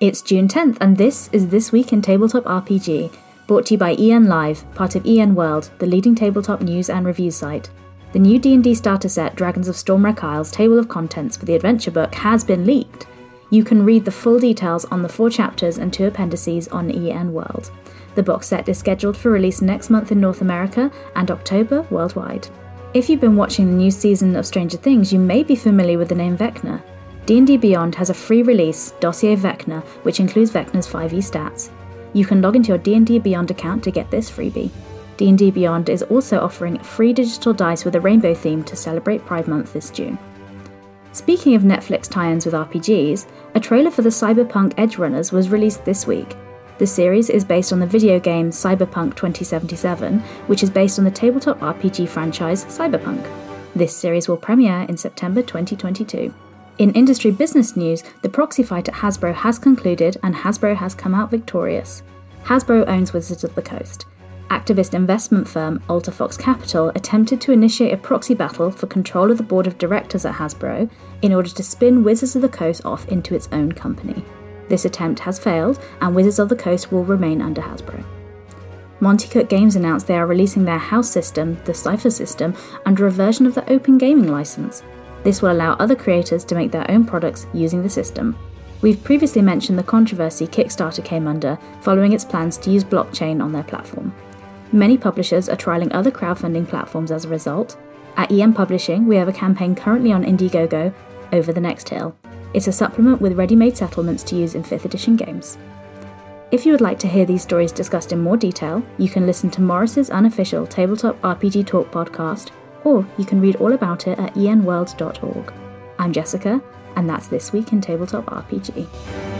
It's June 10th, and this is This Week in Tabletop RPG, brought to you by EN Live, part of EN World, the leading tabletop news and review site. The new D&D starter set, Dragons of Stormwreck Isles Table of Contents for the adventure book has been leaked. You can read the full details on the four chapters and two appendices on EN World. The box set is scheduled for release next month in North America and October worldwide. If you've been watching the new season of Stranger Things, you may be familiar with the name Vecna. D&D Beyond has a free release, Dossier Vecna, which includes Vecna's 5e stats. You can log into your D&D Beyond account to get this freebie. D&D Beyond is also offering free digital dice with a rainbow theme to celebrate Pride Month this June. Speaking of Netflix tie-ins with RPGs, a trailer for the Cyberpunk Edgerunners was released this week. The series is based on the video game Cyberpunk 2077, which is based on the tabletop RPG franchise Cyberpunk. This series will premiere in September 2022. In industry business news, the proxy fight at Hasbro has concluded and Hasbro has come out victorious. Hasbro owns Wizards of the Coast. Activist investment firm AltaFox Capital attempted to initiate a proxy battle for control of the board of directors at Hasbro in order to spin Wizards of the Coast off into its own company. This attempt has failed, and Wizards of the Coast will remain under Hasbro. Monte Cook Games announced they are releasing their house system, the Cypher system, under a version of the Open Gaming license. This will allow other creators to make their own products using the system. We've previously mentioned the controversy Kickstarter came under following its plans to use blockchain on their platform. Many publishers are trialing other crowdfunding platforms as a result. At EN Publishing, we have a campaign currently on Indiegogo, Over the Next Hill. It's a supplement with ready made settlements to use in 5th edition games. If you would like to hear these stories discussed in more detail, you can listen to Morrus's unofficial Tabletop RPG Talk podcast or you can read all about it at enworld.org. I'm Jessica, and that's This Week in Tabletop RPG.